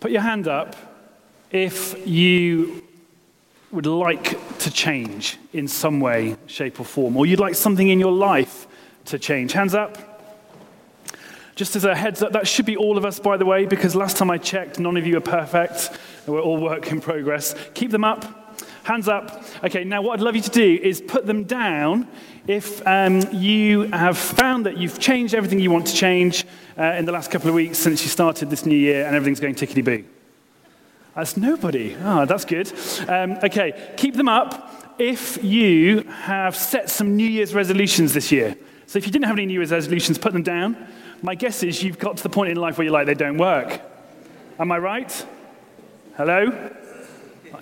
Put your hand up if you would like to change in some way, shape, or form, or you'd like something in your life to change. Hands up. Just as a heads up, that should be all of us, by the way, because last time I checked, none of you are perfect. We're all work in progress. Keep them up. Hands up. Okay, now what I'd love you to do is put them down if um, you have found that you've changed everything you want to change uh, in the last couple of weeks since you started this new year and everything's going tickety boo. That's nobody. Ah, oh, that's good. Um, okay, keep them up if you have set some New Year's resolutions this year. So if you didn't have any New Year's resolutions, put them down. My guess is you've got to the point in life where you're like, they don't work. Am I right? Hello?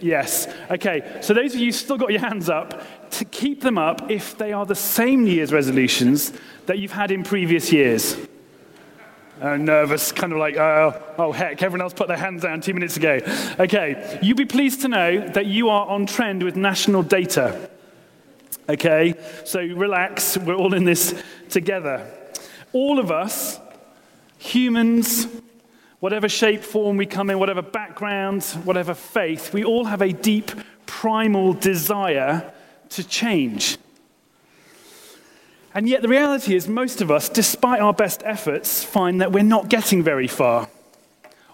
Yes. Okay, so those of you still got your hands up, to keep them up if they are the same New Year's resolutions that you've had in previous years. Uh, nervous, kind of like, oh, oh, heck, everyone else put their hands down two minutes ago. Okay, you'll be pleased to know that you are on trend with national data. Okay, so relax, we're all in this together. All of us, humans, whatever shape, form we come in, whatever background, whatever faith, we all have a deep, primal desire to change. And yet, the reality is, most of us, despite our best efforts, find that we're not getting very far.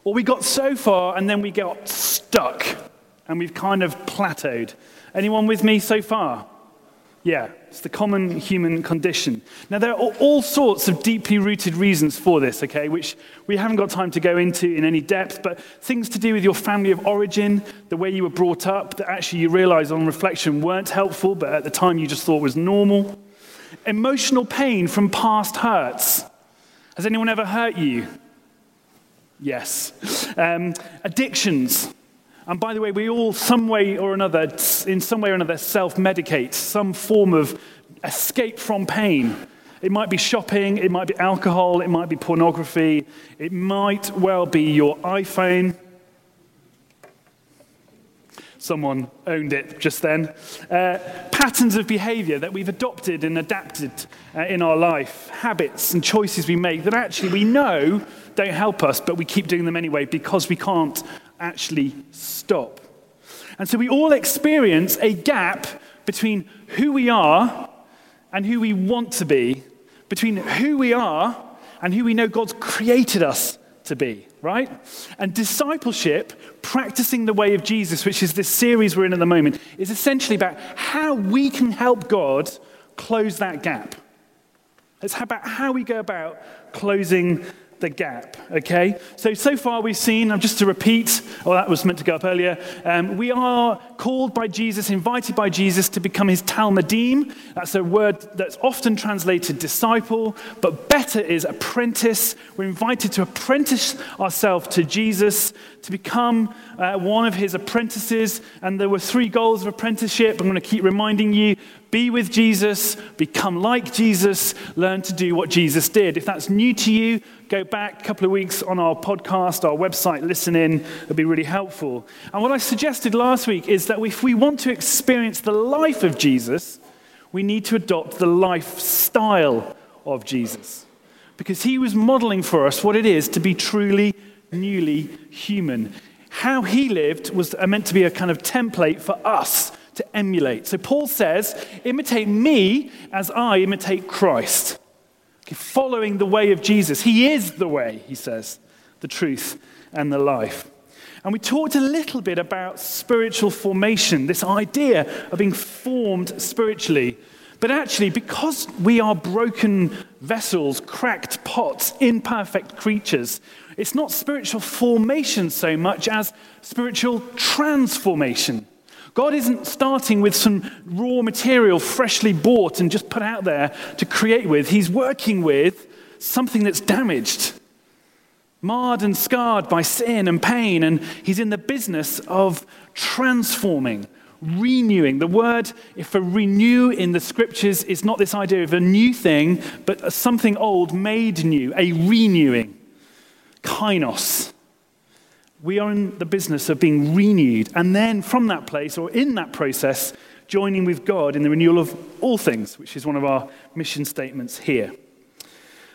Or we got so far and then we got stuck and we've kind of plateaued. Anyone with me so far? Yeah, it's the common human condition. Now, there are all sorts of deeply rooted reasons for this, okay, which we haven't got time to go into in any depth, but things to do with your family of origin, the way you were brought up, that actually you realize on reflection weren't helpful, but at the time you just thought was normal. Emotional pain from past hurts. Has anyone ever hurt you? Yes. Um, addictions. And by the way, we all, some way or another, in some way or another, self medicate, some form of escape from pain. It might be shopping, it might be alcohol, it might be pornography, it might well be your iPhone, Someone owned it just then. Uh, patterns of behavior that we've adopted and adapted uh, in our life, habits and choices we make that actually we know don't help us, but we keep doing them anyway because we can't actually stop. And so we all experience a gap between who we are and who we want to be, between who we are and who we know God's created us to be, right? And discipleship, practicing the way of Jesus, which is this series we're in at the moment, is essentially about how we can help God close that gap. It's about how we go about closing the gap, okay? So, so far we've seen, um, just to repeat, oh, that was meant to go up earlier, um, we are called by Jesus, invited by Jesus to become his talmidim. That's a word that's often translated disciple, but better is apprentice. We're invited to apprentice ourselves to Jesus, to become uh, one of his apprentices. And there were three goals of apprenticeship. I'm going to keep reminding you be with Jesus, become like Jesus, learn to do what Jesus did. If that's new to you, go back a couple of weeks on our podcast, our website, listen in. It'll be really helpful. And what I suggested last week is that if we want to experience the life of Jesus, we need to adopt the lifestyle of Jesus. Because he was modeling for us what it is to be truly, newly human. How he lived was uh, meant to be a kind of template for us to emulate. So Paul says, imitate me as I imitate Christ. Following the way of Jesus. He is the way, he says, the truth and the life. And we talked a little bit about spiritual formation, this idea of being formed spiritually. But actually, because we are broken vessels, cracked pots, imperfect creatures, it's not spiritual formation so much as spiritual transformation. God isn't starting with some raw material freshly bought and just put out there to create with. He's working with something that's damaged, marred and scarred by sin and pain, and He's in the business of transforming, renewing. The word for renew in the scriptures is not this idea of a new thing, but something old made new, a renewing. Kainos we are in the business of being renewed, and then from that place, or in that process, joining with God in the renewal of all things, which is one of our mission statements here.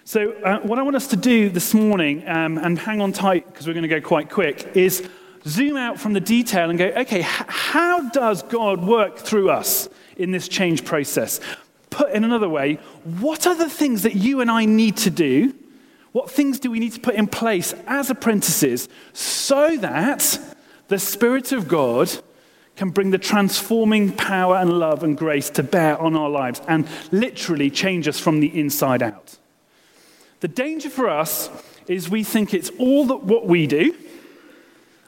So, uh, what I want us to do this morning, um, and hang on tight because we're going to go quite quick, is zoom out from the detail and go, okay, h- how does God work through us in this change process? Put in another way, what are the things that you and I need to do? What things do we need to put in place as apprentices so that the Spirit of God can bring the transforming power and love and grace to bear on our lives and literally change us from the inside out? The danger for us is we think it's all that what we do.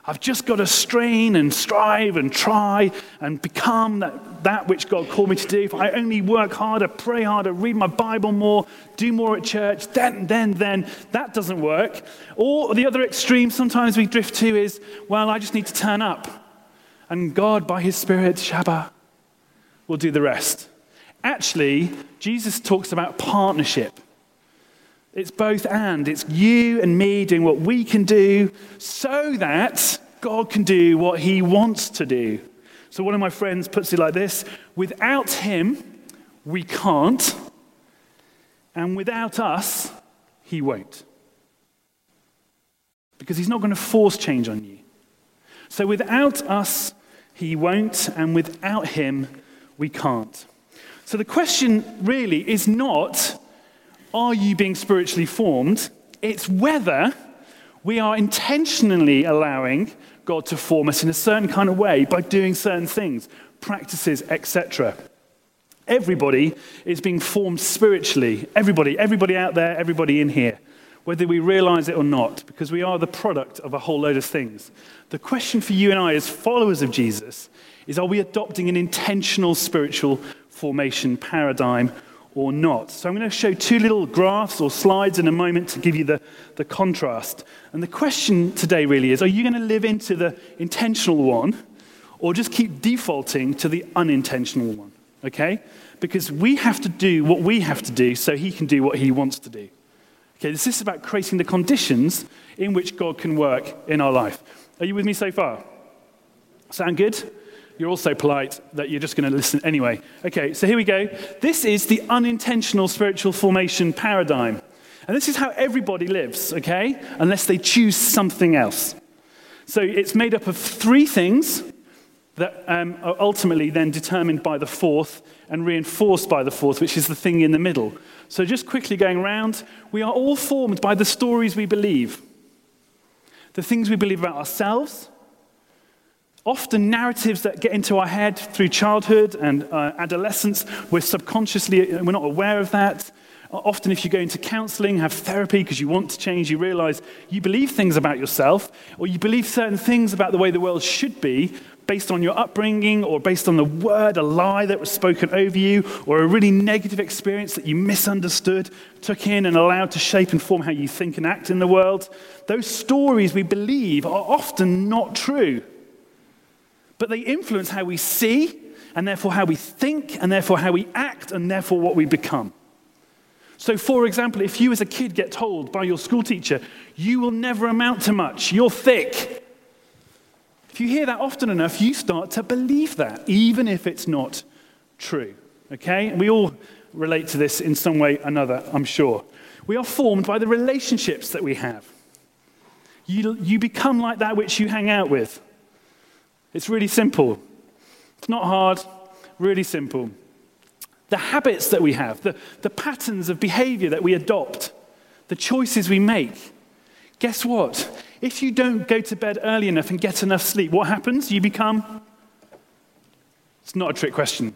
I've just got to strain and strive and try and become that, that which God called me to do. If I only work harder, pray harder, read my Bible more, do more at church, then, then, then, that doesn't work. Or the other extreme sometimes we drift to is, well, I just need to turn up. And God, by His Spirit, Shabbat, will do the rest. Actually, Jesus talks about partnership. It's both and. It's you and me doing what we can do so that God can do what he wants to do. So one of my friends puts it like this without him, we can't, and without us, he won't. Because he's not going to force change on you. So without us, he won't, and without him, we can't. So the question really is not are you being spiritually formed? It's whether we are intentionally allowing God to form us in a certain kind of way by doing certain things, practices, etc. Everybody is being formed spiritually. Everybody, everybody out there, everybody in here, whether we realize it or not, because we are the product of a whole load of things. The question for you and I, as followers of Jesus, is are we adopting an intentional spiritual formation paradigm or not. So I'm going to show two little graphs or slides in a moment to give you the, the contrast. And the question today really is are you going to live into the intentional one or just keep defaulting to the unintentional one? Okay? Because we have to do what we have to do so he can do what he wants to do. Okay, this is about creating the conditions in which God can work in our life. Are you with me so far? Sound good? You're also polite that you're just going to listen anyway. Okay, so here we go. This is the unintentional spiritual formation paradigm. And this is how everybody lives, okay? Unless they choose something else. So it's made up of three things that um, are ultimately then determined by the fourth and reinforced by the fourth, which is the thing in the middle. So just quickly going around, we are all formed by the stories we believe, the things we believe about ourselves, often narratives that get into our head through childhood and uh, adolescence. We're subconsciously, we're not aware of that. Often, if you go into counseling, have therapy because you want to change, you realize you believe things about yourself, or you believe certain things about the way the world should be based on your upbringing, or based on the word, a lie that was spoken over you, or a really negative experience that you misunderstood, took in, and allowed to shape and form how you think and act in the world. Those stories we believe are often not true but they influence how we see, and therefore how we think, and therefore how we act, and therefore what we become. So, for example, if you as a kid get told by your school teacher, you will never amount to much, you're thick. If you hear that often enough, you start to believe that, even if it's not true. Okay? We all relate to this in some way or another, I'm sure. We are formed by the relationships that we have. You, you become like that which you hang out with. It's really simple. It's not hard, really simple. The habits that we have, the, the patterns of behavior that we adopt, the choices we make. Guess what? If you don't go to bed early enough and get enough sleep, what happens? You become. It's not a trick question.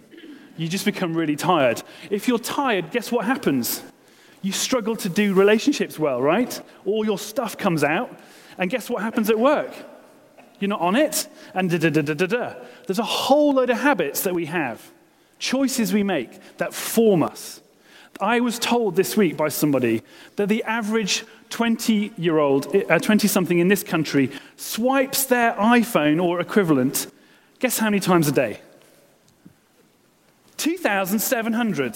You just become really tired. If you're tired, guess what happens? You struggle to do relationships well, right? All your stuff comes out, and guess what happens at work? You're not on it, and da da da da da. There's a whole load of habits that we have, choices we make that form us. I was told this week by somebody that the average 20 year old, 20 uh, something in this country, swipes their iPhone or equivalent, guess how many times a day? 2,700.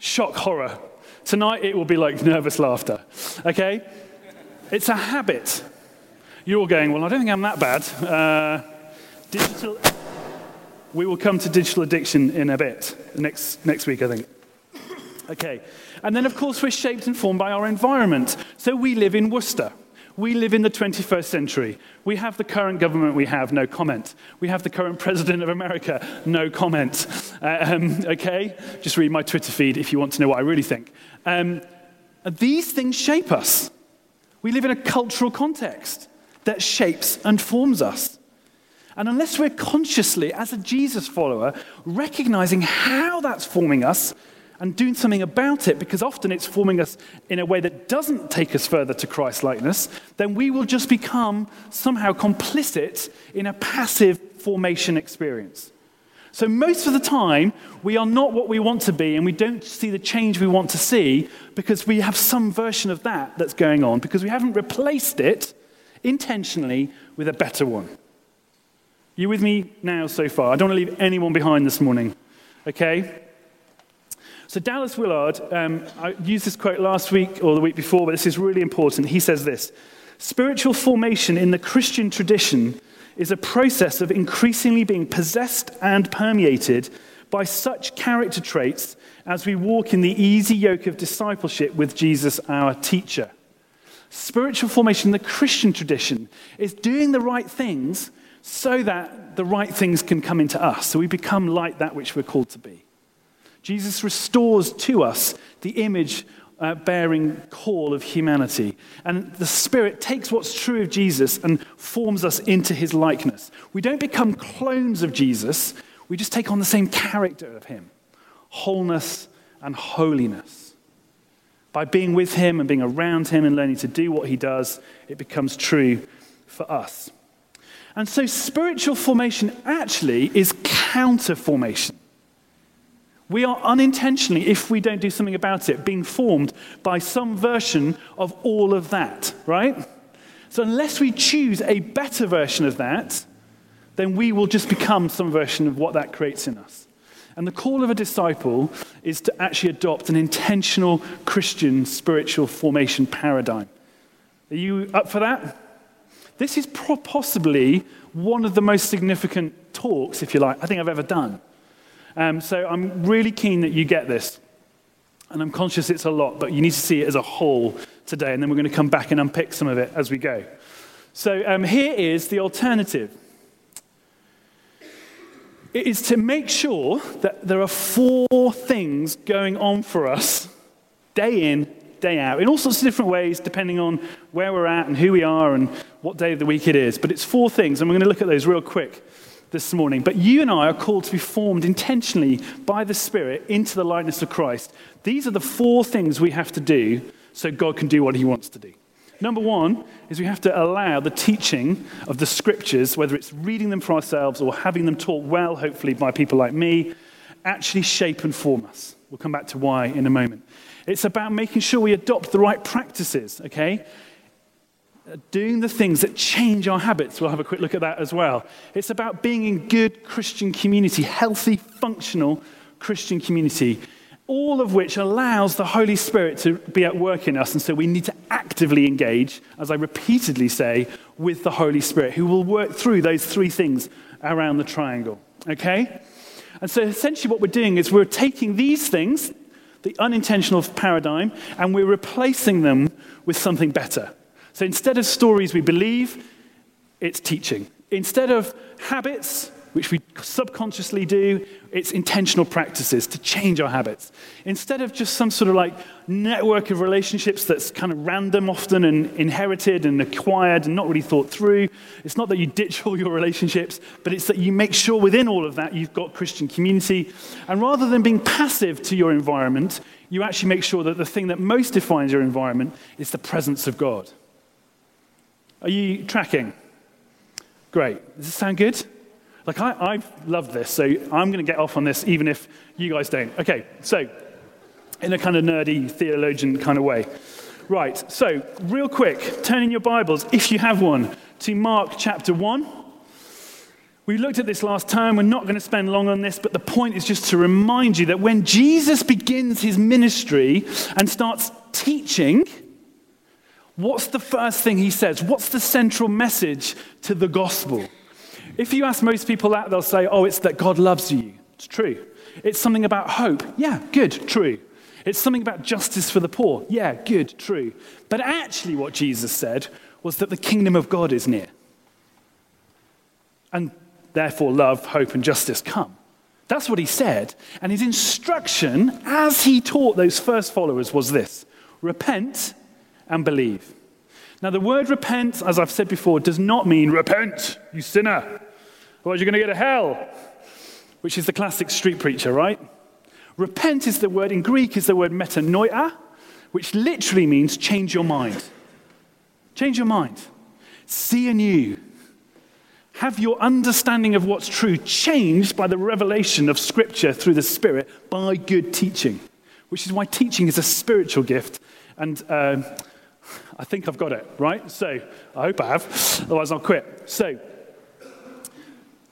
Shock horror. Tonight it will be like nervous laughter. Okay? It's a habit. You're going, well, I don't think I'm that bad. Uh, digital, we will come to digital addiction in a bit, next, next week, I think. Okay. And then, of course, we're shaped and formed by our environment. So we live in Worcester. We live in the 21st century. We have the current government we have, no comment. We have the current president of America, no comment. Uh, um, okay? Just read my Twitter feed if you want to know what I really think. Um, these things shape us. We live in a cultural context that shapes and forms us. And unless we're consciously, as a Jesus follower, recognizing how that's forming us and doing something about it, because often it's forming us in a way that doesn't take us further to Christ likeness, then we will just become somehow complicit in a passive formation experience. So, most of the time, we are not what we want to be, and we don't see the change we want to see because we have some version of that that's going on, because we haven't replaced it intentionally with a better one. You with me now so far? I don't want to leave anyone behind this morning, okay? So, Dallas Willard, um, I used this quote last week or the week before, but this is really important. He says this Spiritual formation in the Christian tradition is a process of increasingly being possessed and permeated by such character traits as we walk in the easy yoke of discipleship with Jesus, our teacher. Spiritual formation in the Christian tradition is doing the right things so that the right things can come into us, so we become like that which we're called to be. Jesus restores to us the image uh, bearing call of humanity. And the Spirit takes what's true of Jesus and forms us into his likeness. We don't become clones of Jesus, we just take on the same character of him wholeness and holiness. By being with him and being around him and learning to do what he does, it becomes true for us. And so spiritual formation actually is counter formation. We are unintentionally, if we don't do something about it, being formed by some version of all of that, right? So, unless we choose a better version of that, then we will just become some version of what that creates in us. And the call of a disciple is to actually adopt an intentional Christian spiritual formation paradigm. Are you up for that? This is possibly one of the most significant talks, if you like, I think I've ever done. Um, so I'm really keen that you get this. And I'm conscious it's a lot, but you need to see it as a whole today. And then we're going to come back and unpick some of it as we go. So um, here is the alternative it is to make sure that there are four things going on for us day in, day out, in all sorts of different ways, depending on where we're at and who we are and what day of the week it is. But it's four things, and we're going to look at those real quick this morning. But you and I are called to be formed intentionally by the Spirit into the likeness of Christ. These are the four things we have to do so God can do what he wants to do. Number one is we have to allow the teaching of the scriptures, whether it's reading them for ourselves or having them taught well, hopefully by people like me, actually shape and form us. We'll come back to why in a moment. It's about making sure we adopt the right practices, okay? Uh, doing the things that change our habits. We'll have a quick look at that as well. It's about being in good Christian community, healthy, functional Christian community, all of which allows the Holy Spirit to be at work in us. And so we need to actively engage, as I repeatedly say, with the Holy Spirit, who will work through those three things around the triangle. Okay? And so essentially, what we're doing is we're taking these things, the unintentional paradigm, and we're replacing them with something better. So instead of stories we believe, it's teaching. Instead of habits, which we subconsciously do, it's intentional practices to change our habits. Instead of just some sort of like network of relationships that's kind of random often and inherited and acquired and not really thought through, it's not that you ditch all your relationships, but it's that you make sure within all of that you've got Christian community. And rather than being passive to your environment, you actually make sure that the thing that most defines your environment is the presence of God. Are you tracking? Great. Does this sound good? Like, I, I've loved this, so I'm going to get off on this even if you guys don't. Okay, so in a kind of nerdy theologian kind of way. Right, so real quick, turn in your Bibles, if you have one, to Mark chapter 1. We looked at this last time. We're not going to spend long on this, but the point is just to remind you that when Jesus begins his ministry and starts teaching, What's the first thing he says? What's the central message to the gospel? If you ask most people that, they'll say, oh, it's that God loves you. It's true. It's something about hope. Yeah, good, true. It's something about justice for the poor. Yeah, good, true. But actually, what Jesus said was that the kingdom of God is near. And therefore, love, hope, and justice come. That's what he said. And his instruction, as he taught those first followers, was this repent and believe. Now, the word repent, as I've said before, does not mean repent, you sinner, otherwise you're going to go to hell, which is the classic street preacher, right? Repent is the word, in Greek, is the word metanoia, which literally means change your mind. Change your mind. See anew. Have your understanding of what's true changed by the revelation of Scripture through the Spirit by good teaching, which is why teaching is a spiritual gift. And uh, I think I've got it, right? So I hope I have, otherwise I'll quit. So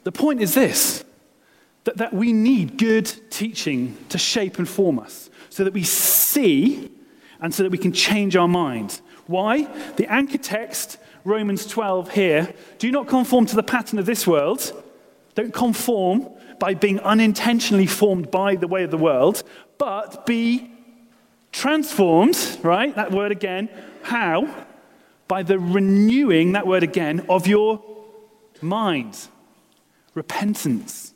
the point is this that, that we need good teaching to shape and form us so that we see and so that we can change our mind. Why? The anchor text, Romans 12 here, do not conform to the pattern of this world. Don't conform by being unintentionally formed by the way of the world, but be transformed, right? That word again. How? By the renewing, that word again, of your mind. Repentance.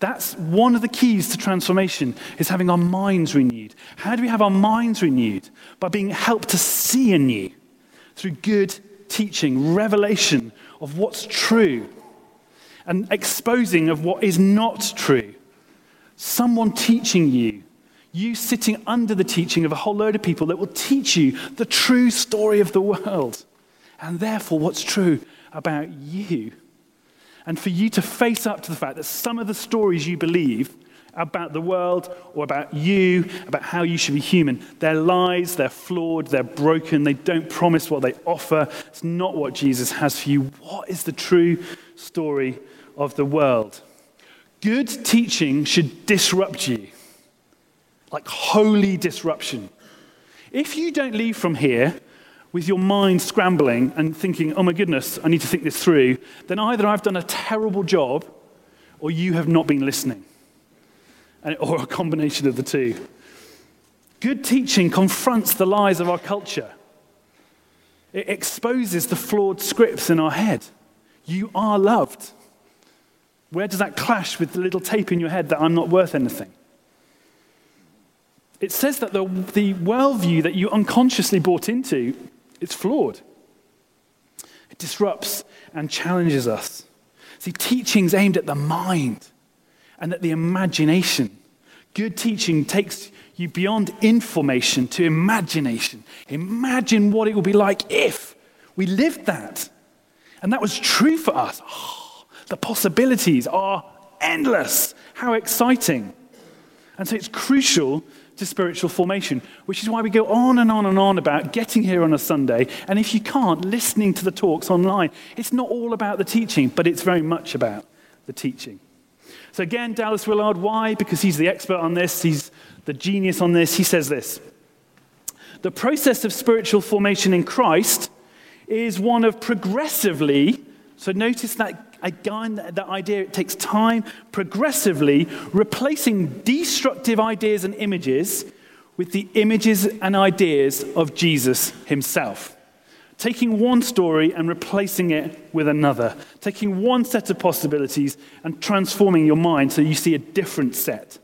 That's one of the keys to transformation is having our minds renewed. How do we have our minds renewed? By being helped to see anew through good teaching, revelation of what's true, and exposing of what is not true. Someone teaching you, you sitting under the teaching of a whole load of people that will teach you the true story of the world, and therefore what's true about you and for you to face up to the fact that some of the stories you believe about the world or about you, about how you should be human, they're lies, they're flawed, they're broken, they don't promise what they offer. It's not what Jesus has for you. What is the true story of the world? Good teaching should disrupt you, like holy disruption. If you don't leave from here with your mind scrambling and thinking, oh my goodness, I need to think this through, then either I've done a terrible job or you have not been listening, and, or a combination of the two. Good teaching confronts the lies of our culture. It exposes the flawed scripts in our head. You are loved. Where does that clash with the little tape in your head that I'm not worth anything? It says that the, the worldview that you unconsciously bought into it's flawed. It disrupts and challenges us. See, teaching's aimed at the mind and at the imagination. Good teaching takes you beyond information to imagination. Imagine what it would be like if we lived that. And that was true for us. Oh, the possibilities are endless. How exciting. And so it's crucial to spiritual formation, which is why we go on and on and on about getting here on a Sunday. And if you can't, listening to the talks online. It's not all about the teaching, but it's very much about the teaching. So, again, Dallas Willard, why? Because he's the expert on this, he's the genius on this. He says this The process of spiritual formation in Christ is one of progressively, so notice that again, that idea, it takes time, progressively replacing destructive ideas and images with the images and ideas of Jesus himself. Taking one story and replacing it with another. Taking one set of possibilities and transforming your mind so you see a different set.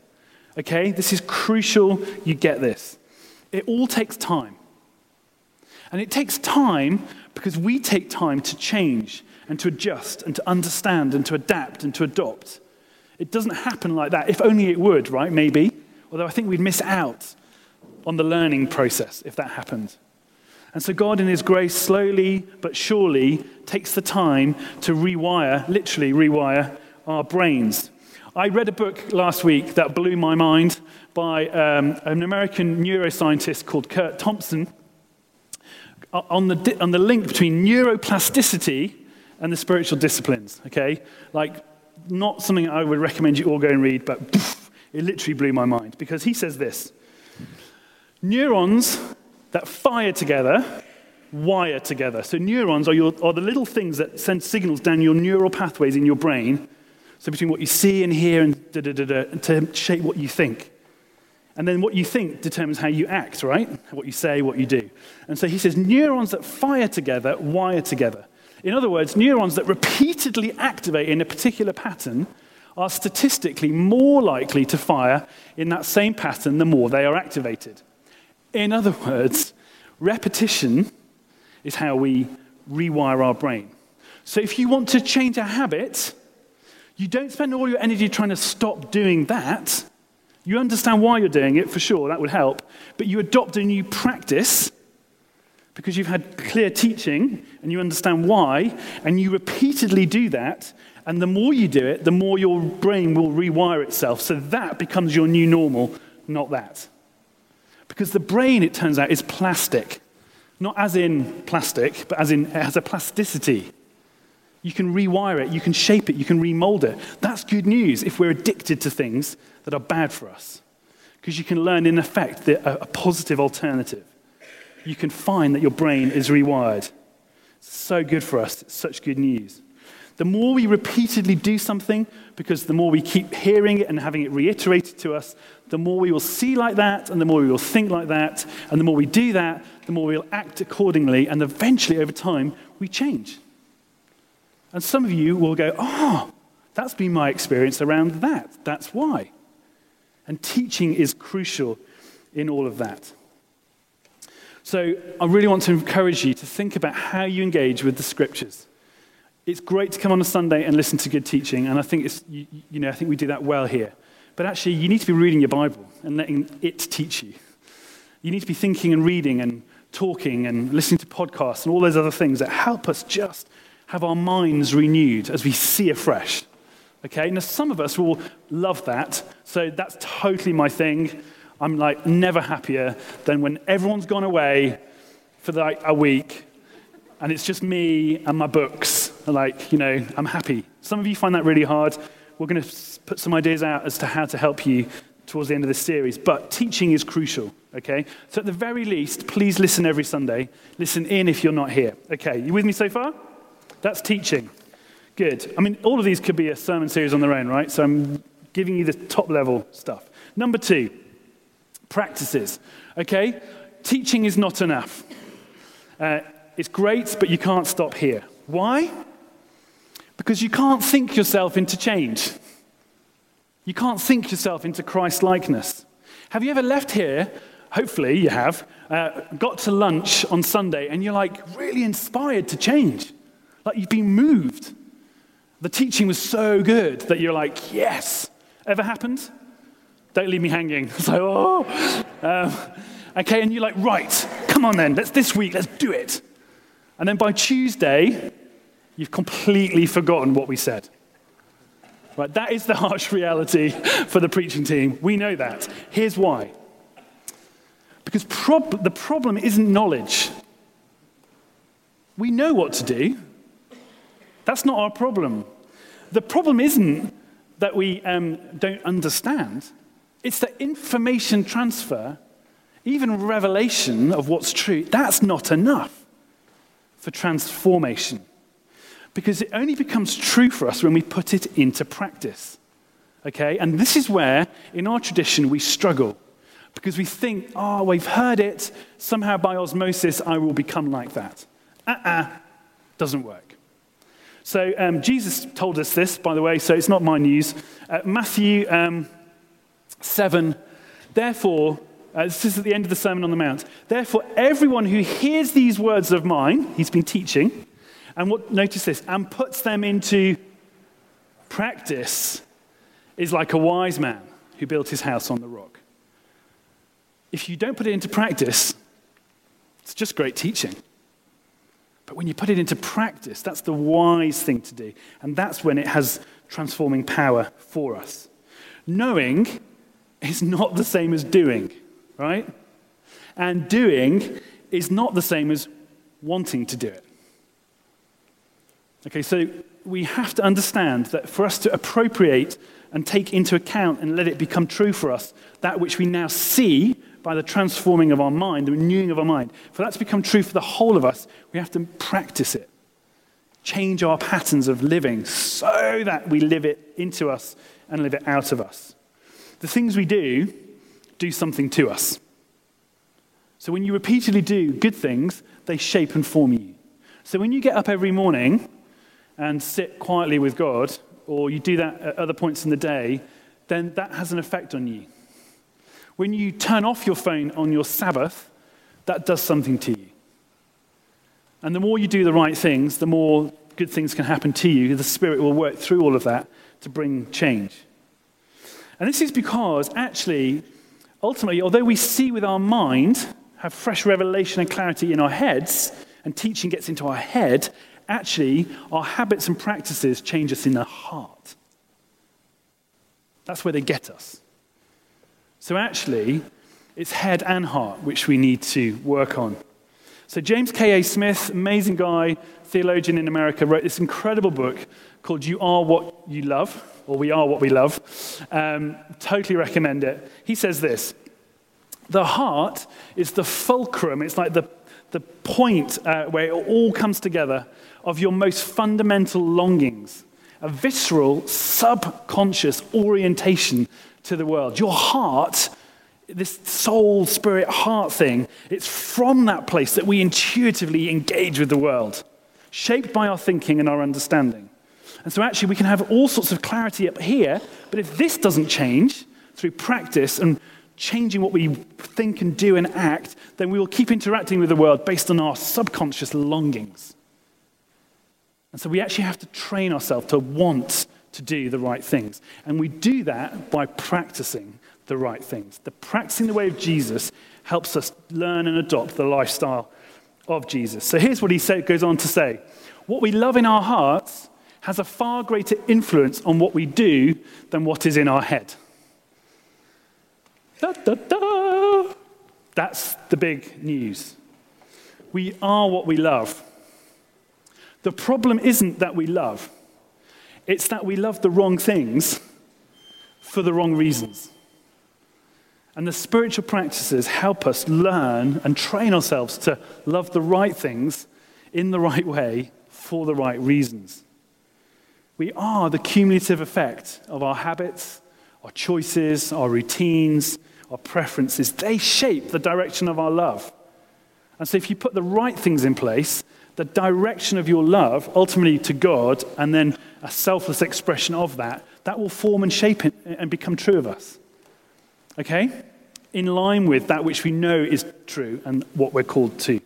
Okay? This is crucial you get this. It all takes time. And it takes time because we take time to change and to adjust and to understand and to adapt and to adopt. It doesn't happen like that. If only it would, right? Maybe. Although I think we'd miss out on the learning process if that happened. And so God, in His grace, slowly but surely takes the time to rewire, literally rewire, our brains. I read a book last week that blew my mind by um, an American neuroscientist called Curt Thompson on the, on the link between neuroplasticity and the spiritual disciplines, okay? Like, not something I would recommend you all go and read, but it literally blew my mind because he says this Neurons that fire together wire together. So, neurons are, your, are the little things that send signals down your neural pathways in your brain. So, between what you see and hear and da da da da, to shape what you think. And then what you think determines how you act, right? What you say, what you do. And so he says neurons that fire together wire together. In other words, neurons that repeatedly activate in a particular pattern are statistically more likely to fire in that same pattern the more they are activated. In other words, repetition is how we rewire our brain. So if you want to change a habit, you don't spend all your energy trying to stop doing that. You understand why you're doing it, for sure, that would help. But you adopt a new practice because you've had clear teaching and you understand why, and you repeatedly do that. And the more you do it, the more your brain will rewire itself. So that becomes your new normal, not that. Because the brain, it turns out, is plastic. Not as in plastic, but as in it has a plasticity. You can rewire it, you can shape it, you can remold it. That's good news if we're addicted to things that are bad for us. Because you can learn, in effect, the, a, a positive alternative. You can find that your brain is rewired. It's so good for us. It's such good news. The more we repeatedly do something, because the more we keep hearing it and having it reiterated to us, the more we will see like that, and the more we will think like that, and the more we do that, the more we'll act accordingly, and eventually, over time, we change. And some of you will go, Oh, that's been my experience around that. That's why. And teaching is crucial in all of that. So I really want to encourage you to think about how you engage with the scriptures. It's great to come on a Sunday and listen to good teaching, and I think, it's, you, you know, I think we do that well here. But actually, you need to be reading your Bible and letting it teach you. You need to be thinking and reading and talking and listening to podcasts and all those other things that help us just have our minds renewed as we see afresh. Okay, now some of us will love that, so that's totally my thing. I'm like never happier than when everyone's gone away for like a week and it's just me and my books. Like, you know, I'm happy. Some of you find that really hard. We're going to put some ideas out as to how to help you towards the end of this series. But teaching is crucial, okay? So at the very least, please listen every Sunday. Listen in if you're not here. Okay, you with me so far? That's teaching. Good. I mean, all of these could be a sermon series on their own, right? So I'm giving you the top level stuff. Number two, practices. Okay? Teaching is not enough. Uh, it's great, but you can't stop here. Why? Because you can't think yourself into change. You can't think yourself into Christ likeness. Have you ever left here? Hopefully, you have. Uh, got to lunch on Sunday and you're like really inspired to change. Like you've been moved. The teaching was so good that you're like, yes. Ever happened? Don't leave me hanging. Like, oh. Um, okay, and you're like, right, come on then, let's this week, let's do it. And then by Tuesday, you've completely forgotten what we said. Right, that is the harsh reality for the preaching team. We know that. Here's why. Because prob- the problem isn't knowledge. We know what to do. That's not our problem. The problem isn't that we um, don't understand. It's the information transfer, even revelation of what's true, that's not enough for transformation. Because it only becomes true for us when we put it into practice. Okay? And this is where, in our tradition, we struggle. Because we think, oh, we've heard it, somehow by osmosis, I will become like that. Uh uh-uh, uh, doesn't work. So um, Jesus told us this, by the way, so it's not my news. Uh, Matthew um, 7, therefore, uh, this is at the end of the Sermon on the Mount. Therefore, everyone who hears these words of mine, he's been teaching, and what, notice this, and puts them into practice is like a wise man who built his house on the rock. If you don't put it into practice, it's just great teaching. But when you put it into practice, that's the wise thing to do. And that's when it has transforming power for us. Knowing is not the same as doing right? And doing is not the same as wanting to do it. Okay, so we have to understand that for us to appropriate and take into account and let it become true for us, that which we now see by the transforming of our mind, the renewing of our mind, for that to become true for the whole of us, we have to practice it. Change our patterns of living so that we live it into us and live it out of us. The things we do do something to us. So when you repeatedly do good things, they shape and form you. So when you get up every morning and sit quietly with God, or you do that at other points in the day, then that has an effect on you. When you turn off your phone on your Sabbath, that does something to you. And the more you do the right things, the more good things can happen to you. The Spirit will work through all of that to bring change. And this is because, actually, ultimately, although we see with our mind, have fresh revelation and clarity in our heads, and teaching gets into our head, actually, our habits and practices change us in the heart. That's where they get us. So, actually, it's head and heart which we need to work on. So, James K.A. Smith, amazing guy, theologian in America, wrote this incredible book called You Are What You Love, or We Are What We Love. Um, totally recommend it. He says this The heart is the fulcrum, it's like the, the point uh, where it all comes together of your most fundamental longings, a visceral, subconscious orientation to the world. Your heart, this soul, spirit, heart thing, it's from that place that we intuitively engage with the world, shaped by our thinking and our understanding. And so, actually, we can have all sorts of clarity up here, but if this doesn't change through practice and changing what we think and do and act, then we will keep interacting with the world based on our subconscious longings. And so we actually have to train ourselves to want to do the right things. And we do that by practicing the right things. The practicing the way of Jesus helps us learn and adopt the lifestyle of Jesus. So here's what he goes on to say What we love in our hearts has a far greater influence on what we do than what is in our head. Da, da, da. That's the big news. We are what we love. The problem isn't that we love, it's that we love the wrong things for the wrong reasons. And the spiritual practices help us learn and train ourselves to love the right things in the right way for the right reasons. We are the cumulative effect of our habits, our choices, our routines, our preferences. They shape the direction of our love. And so, if you put the right things in place, the direction of your love, ultimately to God, and then a selfless expression of that, that will form and shape it and become true of us. Okay? In line with that which we know is true and what we're called to.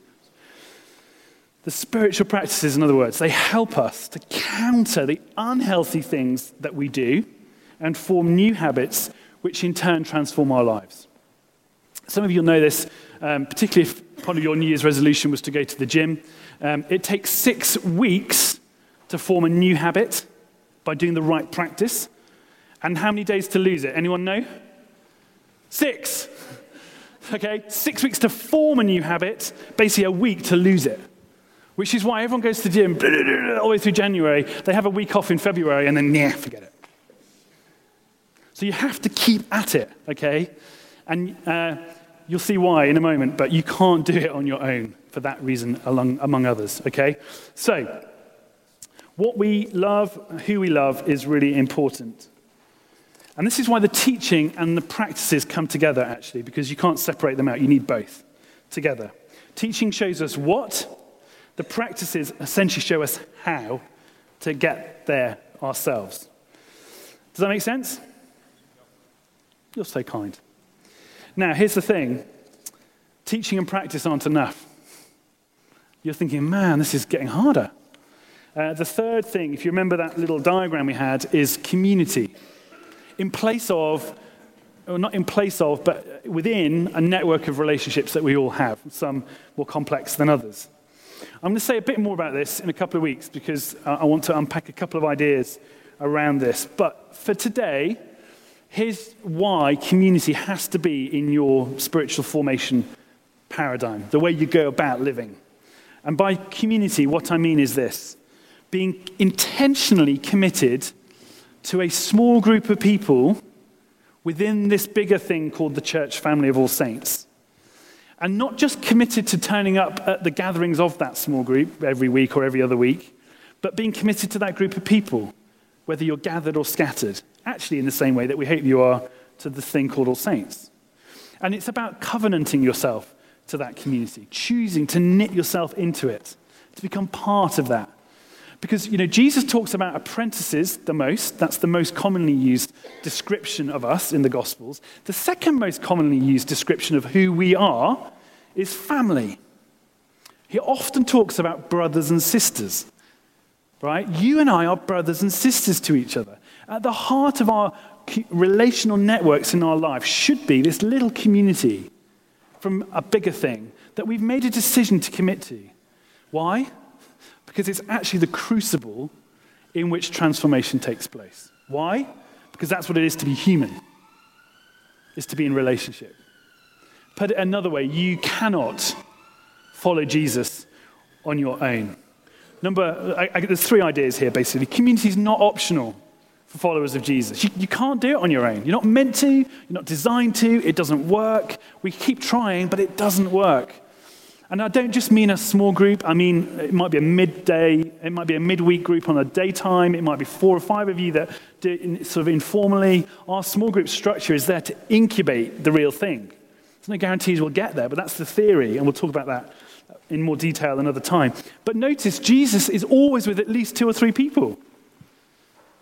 The spiritual practices, in other words, they help us to counter the unhealthy things that we do and form new habits which in turn transform our lives. Some of you will know this, um, particularly if part of your New Year's resolution was to go to the gym. Um, it takes six weeks to form a new habit by doing the right practice. And how many days to lose it? Anyone know? Six. Okay, six weeks to form a new habit, basically a week to lose it. Which is why everyone goes to the gym all the way through January. They have a week off in February and then, yeah, forget it. So you have to keep at it, okay? And uh, you'll see why in a moment, but you can't do it on your own for that reason, along, among others, okay? So, what we love, who we love, is really important. And this is why the teaching and the practices come together, actually, because you can't separate them out. You need both together. Teaching shows us what, the practices essentially show us how to get there ourselves. Does that make sense? You're so kind. Now, here's the thing teaching and practice aren't enough you're thinking, man, this is getting harder. Uh, the third thing, if you remember that little diagram we had, is community. In place of, or not in place of, but within a network of relationships that we all have, some more complex than others. I'm going to say a bit more about this in a couple of weeks because I want to unpack a couple of ideas around this. But for today, here's why community has to be in your spiritual formation paradigm, the way you go about living. And by community, what I mean is this being intentionally committed to a small group of people within this bigger thing called the church family of all saints. And not just committed to turning up at the gatherings of that small group every week or every other week, but being committed to that group of people, whether you're gathered or scattered, actually in the same way that we hope you are to the thing called all saints. And it's about covenanting yourself to that community, choosing to knit yourself into it, to become part of that. Because, you know, Jesus talks about apprentices the most. That's the most commonly used description of us in the Gospels. The second most commonly used description of who we are is family. He often talks about brothers and sisters, right? You and I are brothers and sisters to each other. At the heart of our relational networks in our life should be this little community from a bigger thing that we've made a decision to commit to. Why? Because it's actually the crucible in which transformation takes place. Why? Because that's what it is to be human, is to be in relationship. Put it another way, you cannot follow Jesus on your own. Number, I, I, there's three ideas here basically. Community is not optional for followers of Jesus. You, you can't do it on your own. You're not meant to, you're not designed to, it doesn't work. We keep trying, but it doesn't work. And I don't just mean a small group, I mean it might be a midday, it might be a midweek group on a daytime, it might be four or five of you that do sort of informally. Our small group structure is there to incubate the real thing. There's no guarantees we'll get there, but that's the theory, and we'll talk about that in more detail another time. But notice, Jesus is always with at least two or three people.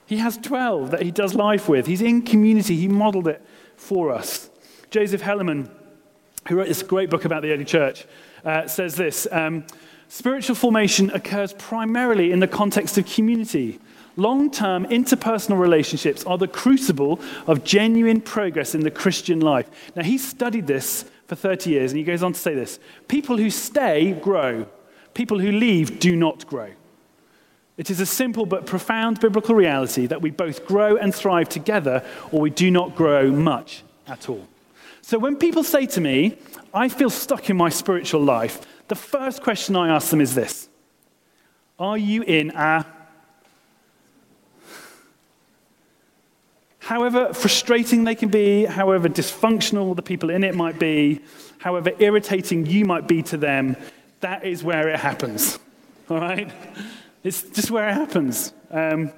He has 12 that he does life with. He's in community. He modeled it for us. Joseph Hellerman, who wrote this great book about the early church, uh, says this um, Spiritual formation occurs primarily in the context of community. Long term interpersonal relationships are the crucible of genuine progress in the Christian life. Now, he studied this for 30 years, and he goes on to say this People who stay grow, people who leave do not grow. It is a simple but profound biblical reality that we both grow and thrive together, or we do not grow much at all. So when people say to me, I feel stuck in my spiritual life, the first question I ask them is this Are you in a. However frustrating they can be, however dysfunctional the people in it might be, however irritating you might be to them, that is where it happens. All right? It's just where it happens. Um,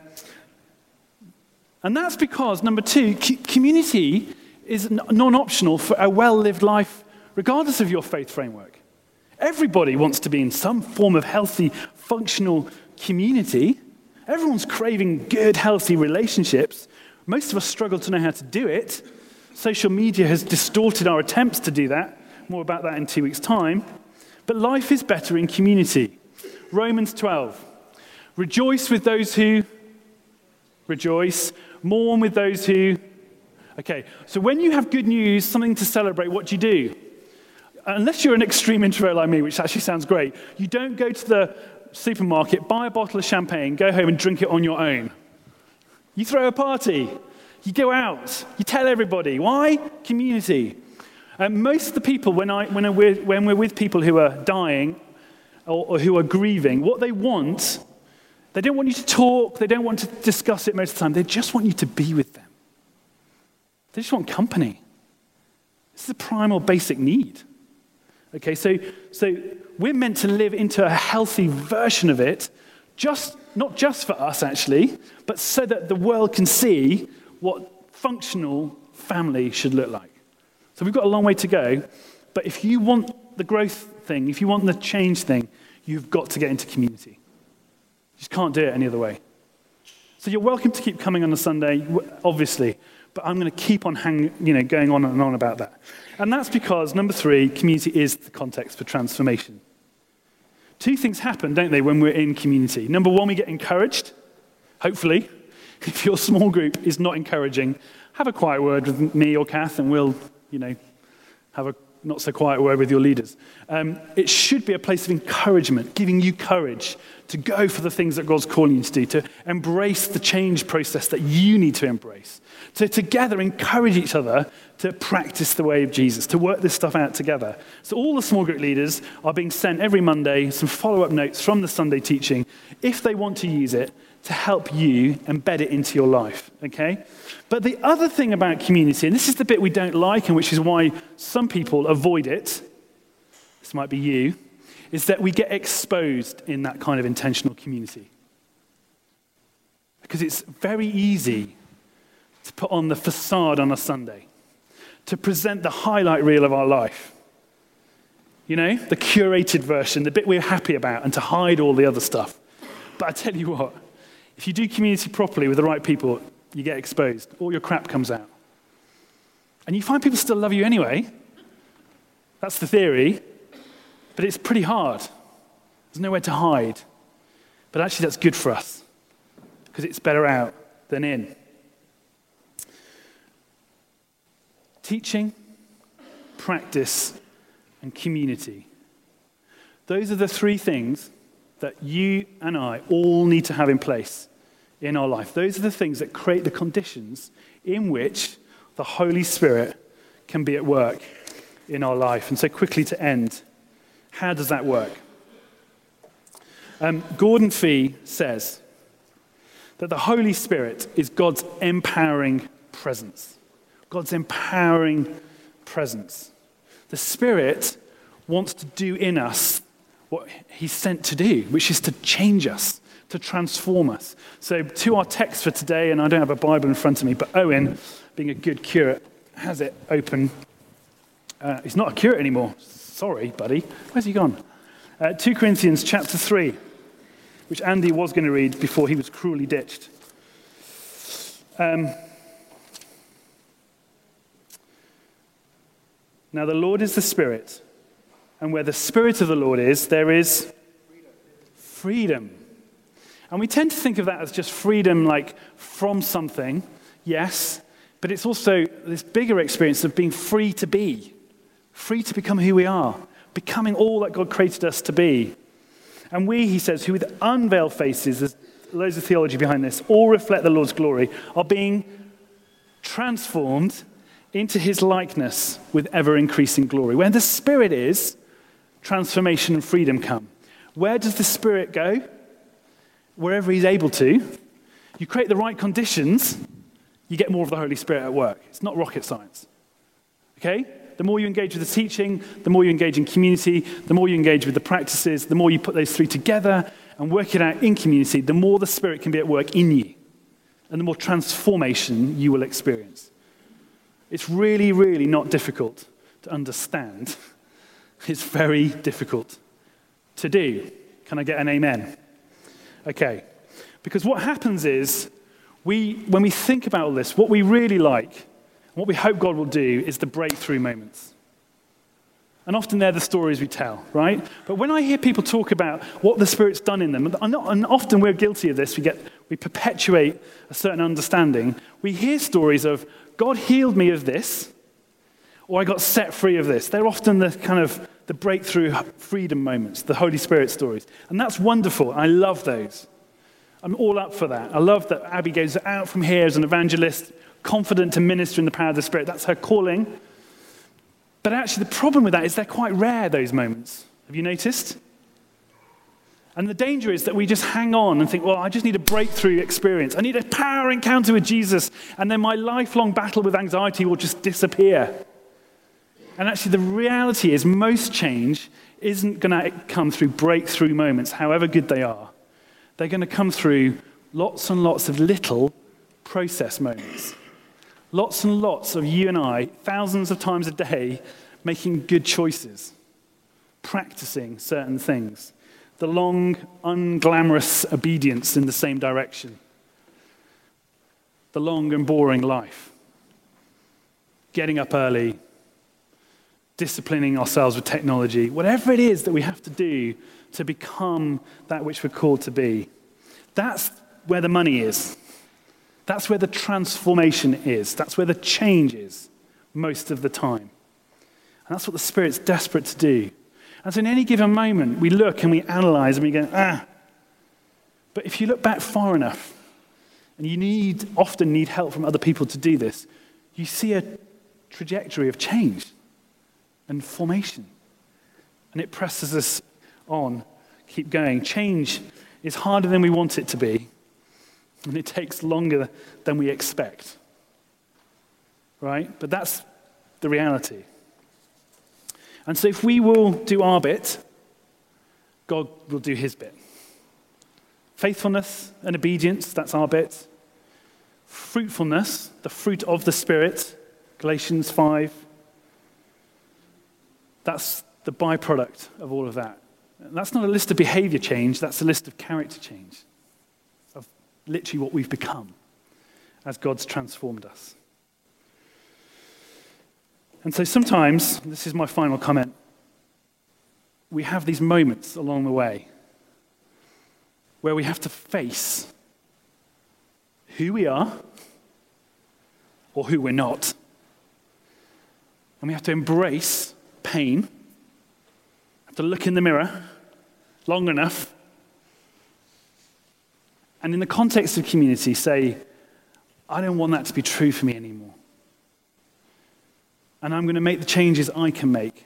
and that's because, number two, community is non optional for a well lived life, regardless of your faith framework. Everybody wants to be in some form of healthy, functional community. Everyone's craving good, healthy relationships. Most of us struggle to know how to do it. Social media has distorted our attempts to do that. More about that in two weeks' time. But life is better in community. Romans 12. Rejoice with those who rejoice, mourn with those who. Okay, so when you have good news, something to celebrate, what do you do? Unless you're an extreme introvert like me, which actually sounds great, you don't go to the supermarket, buy a bottle of champagne, go home and drink it on your own. You throw a party, you go out, you tell everybody. Why? Community. Um, most of the people, when, I, when, we're, when we're with people who are dying or, or who are grieving, what they want they don't want you to talk, they don't want to discuss it most of the time. They just want you to be with them. They just want company. This is a primal basic need. Okay, so, so we're meant to live into a healthy version of it, just, not just for us actually, but so that the world can see what functional family should look like. So we've got a long way to go, but if you want the growth thing, if you want the change thing, you've got to get into community. You just can't do it any other way. So you're welcome to keep coming on a Sunday, obviously, but I'm going to keep on hang, you know, going on and on about that. And that's because, number three, community is the context for transformation. Two things happen, don't they, when we're in community? Number one, we get encouraged, hopefully. If your small group is not encouraging, have a quiet word with me or Kath, and we'll, you know, have a not so quiet word with your leaders. Um, it should be a place of encouragement, giving you courage to go for the things that God's calling you to do, to embrace the change process that you need to embrace, to together encourage each other to practice the way of Jesus, to work this stuff out together. So, all the small group leaders are being sent every Monday some follow up notes from the Sunday teaching if they want to use it to help you embed it into your life, okay? But the other thing about community, and this is the bit we don't like, and which is why some people avoid it, this might be you, is that we get exposed in that kind of intentional community. Because it's very easy to put on the facade on a Sunday, to present the highlight reel of our life. You know, the curated version, the bit we're happy about, and to hide all the other stuff. But I tell you what, if you do community properly with the right people, you get exposed. All your crap comes out. And you find people still love you anyway. That's the theory. But it's pretty hard. There's nowhere to hide. But actually, that's good for us because it's better out than in. Teaching, practice, and community. Those are the three things that you and I all need to have in place in our life. Those are the things that create the conditions in which the Holy Spirit can be at work in our life. And so, quickly to end, how does that work? Um, Gordon Fee says that the Holy Spirit is God's empowering presence. God's empowering presence. The Spirit wants to do in us what He's sent to do, which is to change us, to transform us. So, to our text for today, and I don't have a Bible in front of me, but Owen, being a good curate, has it open. Uh, he's not a curate anymore. Sorry, buddy. Where's he gone? Uh, 2 Corinthians chapter 3 which Andy was going to read before he was cruelly ditched. Um, now, the Lord is the Spirit, and where the Spirit of the Lord is, there is freedom. And we tend to think of that as just freedom, like from something, yes, but it's also this bigger experience of being free to be, free to become who we are, becoming all that God created us to be. And we, he says, who with unveiled faces, there's loads of theology behind this, all reflect the Lord's glory, are being transformed into his likeness with ever increasing glory. Where the Spirit is, transformation and freedom come. Where does the Spirit go? Wherever he's able to. You create the right conditions, you get more of the Holy Spirit at work. It's not rocket science. Okay? The more you engage with the teaching, the more you engage in community, the more you engage with the practices, the more you put those three together and work it out in community, the more the Spirit can be at work in you and the more transformation you will experience. It's really, really not difficult to understand. It's very difficult to do. Can I get an amen? Okay. Because what happens is, we, when we think about all this, what we really like what we hope God will do is the breakthrough moments. And often they're the stories we tell, right? But when I hear people talk about what the Spirit's done in them, and often we're guilty of this, we, get, we perpetuate a certain understanding. We hear stories of, God healed me of this, or I got set free of this. They're often the kind of the breakthrough freedom moments, the Holy Spirit stories. And that's wonderful. I love those. I'm all up for that. I love that Abby goes out from here as an evangelist confident to minister in the power of the Spirit. That's her calling. But actually, the problem with that is they're quite rare, those moments. Have you noticed? And the danger is that we just hang on and think, well, I just need a breakthrough experience. I need a power encounter with Jesus, and then my lifelong battle with anxiety will just disappear. And actually, the reality is, most change isn't going to come through breakthrough moments, however good they are. They're going to come through lots and lots of little process moments. Lots and lots of you and I, thousands of times a day, making good choices, practicing certain things. The long, unglamorous obedience in the same direction. The long and boring life. Getting up early, disciplining ourselves with technology, whatever it is that we have to do to become that which we're called to be. That's where the money is. That's where the transformation is. That's where the change is most of the time. And that's what the Spirit's desperate to do. And so in any given moment, we look and we analyze and we go, ah. But if you look back far enough, and you need, often need help from other people to do this, you see a trajectory of change and formation. And it presses us on, keep going. Change is harder than we want it to be. And it takes longer than we expect. Right? But that's the reality. And so if we will do our bit, God will do his bit. Faithfulness and obedience, that's our bit. Fruitfulness, the fruit of the Spirit, Galatians 5. That's the byproduct of all of that. That's not a list of behavior change, that's a list of character change, of literally what we've become as God's transformed us. And so sometimes, this is my final comment, we have these moments along the way where we have to face who we are or who we're not. And we have to embrace pain, have to look in the mirror long enough, and in the context of community, say, I don't want that to be true for me anymore. And I'm going to make the changes I can make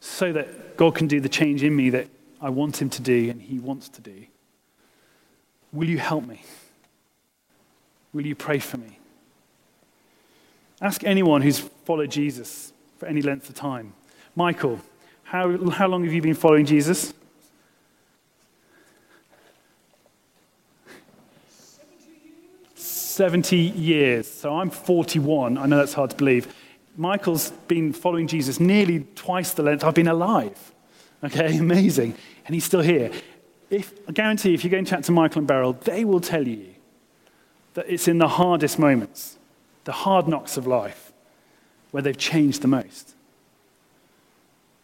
so that God can do the change in me that I want Him to do and He wants to do. Will you help me? Will you pray for me? Ask anyone who's followed Jesus for any length of time. Michael, how, how long have you been following Jesus? 70 years. So I'm 41. I know that's hard to believe. Michael's been following Jesus nearly twice the length I've been alive. Okay, amazing. And he's still here. If, I guarantee if you go and chat to Michael and Beryl, they will tell you that it's in the hardest moments, the hard knocks of life, where they've changed the most.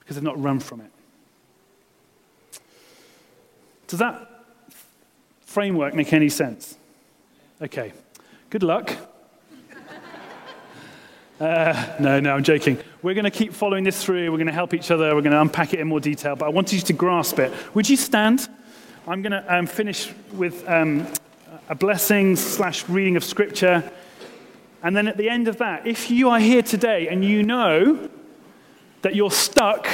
Because they've not run from it. Does that framework make any sense? Okay. Good luck. Uh, no, no, I'm joking. We're going to keep following this through. We're going to help each other. We're going to unpack it in more detail. But I want you to grasp it. Would you stand? I'm going to um, finish with um, a blessing slash reading of scripture. And then at the end of that, if you are here today and you know that you're stuck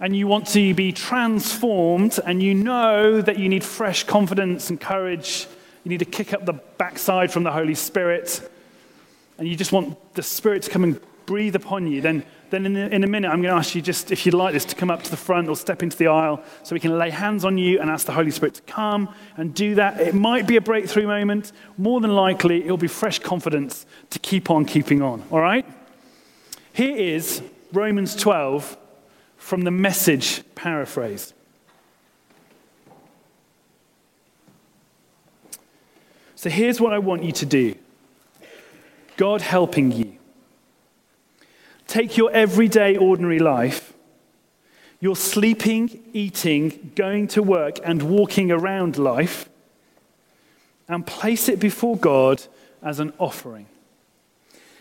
and you want to be transformed and you know that you need fresh confidence and courage you need to kick up the backside from the Holy Spirit, and you just want the Spirit to come and breathe upon you, then, then in, a, in a minute, I'm going to ask you just, if you'd like this, to come up to the front or step into the aisle so we can lay hands on you and ask the Holy Spirit to come and do that. It might be a breakthrough moment. More than likely, it'll be fresh confidence to keep on keeping on. All right? Here is Romans 12 from the message paraphrase. So here's what I want you to do God helping you. Take your everyday, ordinary life, your sleeping, eating, going to work, and walking around life, and place it before God as an offering.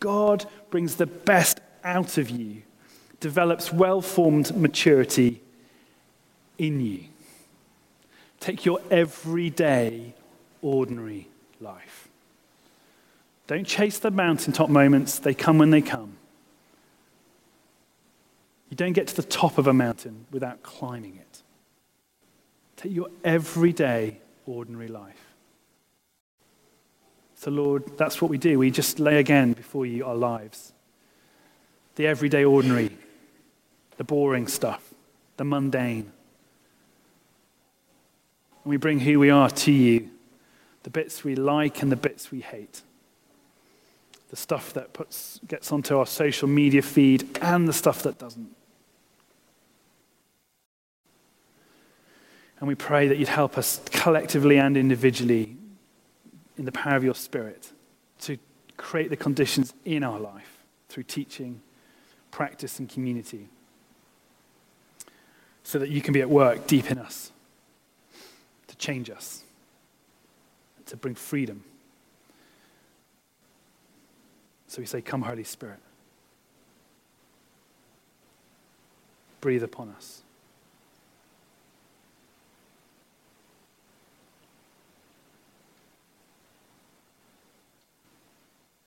God brings the best out of you, develops well formed maturity in you. Take your everyday, ordinary life. Don't chase the mountaintop moments, they come when they come. You don't get to the top of a mountain without climbing it. Take your everyday, ordinary life. So, Lord, that's what we do. We just lay again before you our lives. The everyday, ordinary, the boring stuff, the mundane, and we bring who we are to you the bits we like and the bits we hate. The stuff that puts, gets onto our social media feed and the stuff that doesn't. And we pray that you'd help us collectively and individually in the power of your Spirit to create the conditions in our life through teaching, practice, and community so that you can be at work deep in us to change us, to bring freedom. So we say, Come, Holy Spirit. Breathe upon us.